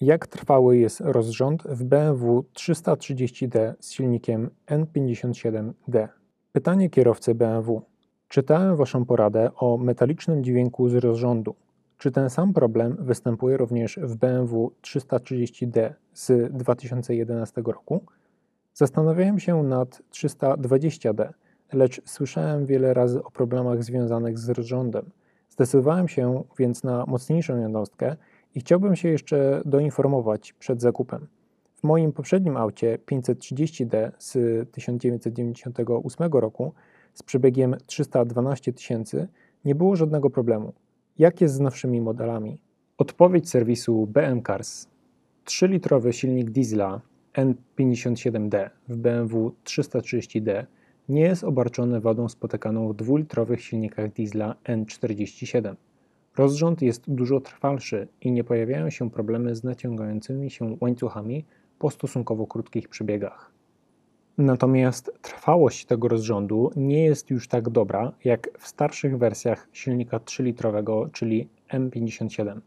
Jak trwały jest rozrząd w BMW 330d z silnikiem N57D? Pytanie kierowcy BMW. Czytałem Waszą poradę o metalicznym dźwięku z rozrządu. Czy ten sam problem występuje również w BMW 330d z 2011 roku? Zastanawiałem się nad 320d, lecz słyszałem wiele razy o problemach związanych z rozrządem. Zdecydowałem się więc na mocniejszą jednostkę i chciałbym się jeszcze doinformować przed zakupem. W moim poprzednim aucie 530D z 1998 roku z przebiegiem 312 tysięcy nie było żadnego problemu. Jak jest z nowszymi modelami? Odpowiedź serwisu BM Cars. 3-litrowy silnik diesla N57D w BMW 330D nie jest obarczony wadą spotykaną w dwulitrowych silnikach diesla N47. Rozrząd jest dużo trwalszy i nie pojawiają się problemy z naciągającymi się łańcuchami po stosunkowo krótkich przebiegach. Natomiast trwałość tego rozrządu nie jest już tak dobra jak w starszych wersjach silnika 3-litrowego, czyli M57.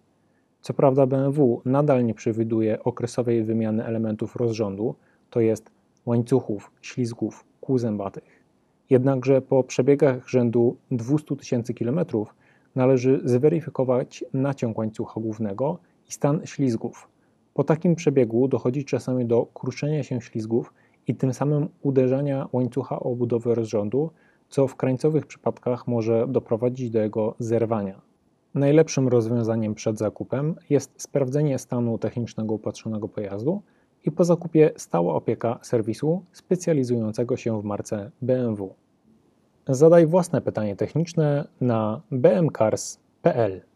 Co prawda BMW nadal nie przewiduje okresowej wymiany elementów rozrządu, to jest łańcuchów, ślizgów, kół zębatych. Jednakże po przebiegach rzędu 200 tysięcy km należy zweryfikować naciąg łańcucha głównego i stan ślizgów. Po takim przebiegu dochodzi czasami do kruszenia się ślizgów i tym samym uderzania łańcucha o budowę rozrządu, co w krańcowych przypadkach może doprowadzić do jego zerwania. Najlepszym rozwiązaniem przed zakupem jest sprawdzenie stanu technicznego upatrzonego pojazdu i po zakupie stała opieka serwisu specjalizującego się w marce BMW. Zadaj własne pytanie techniczne na bmcars.pl.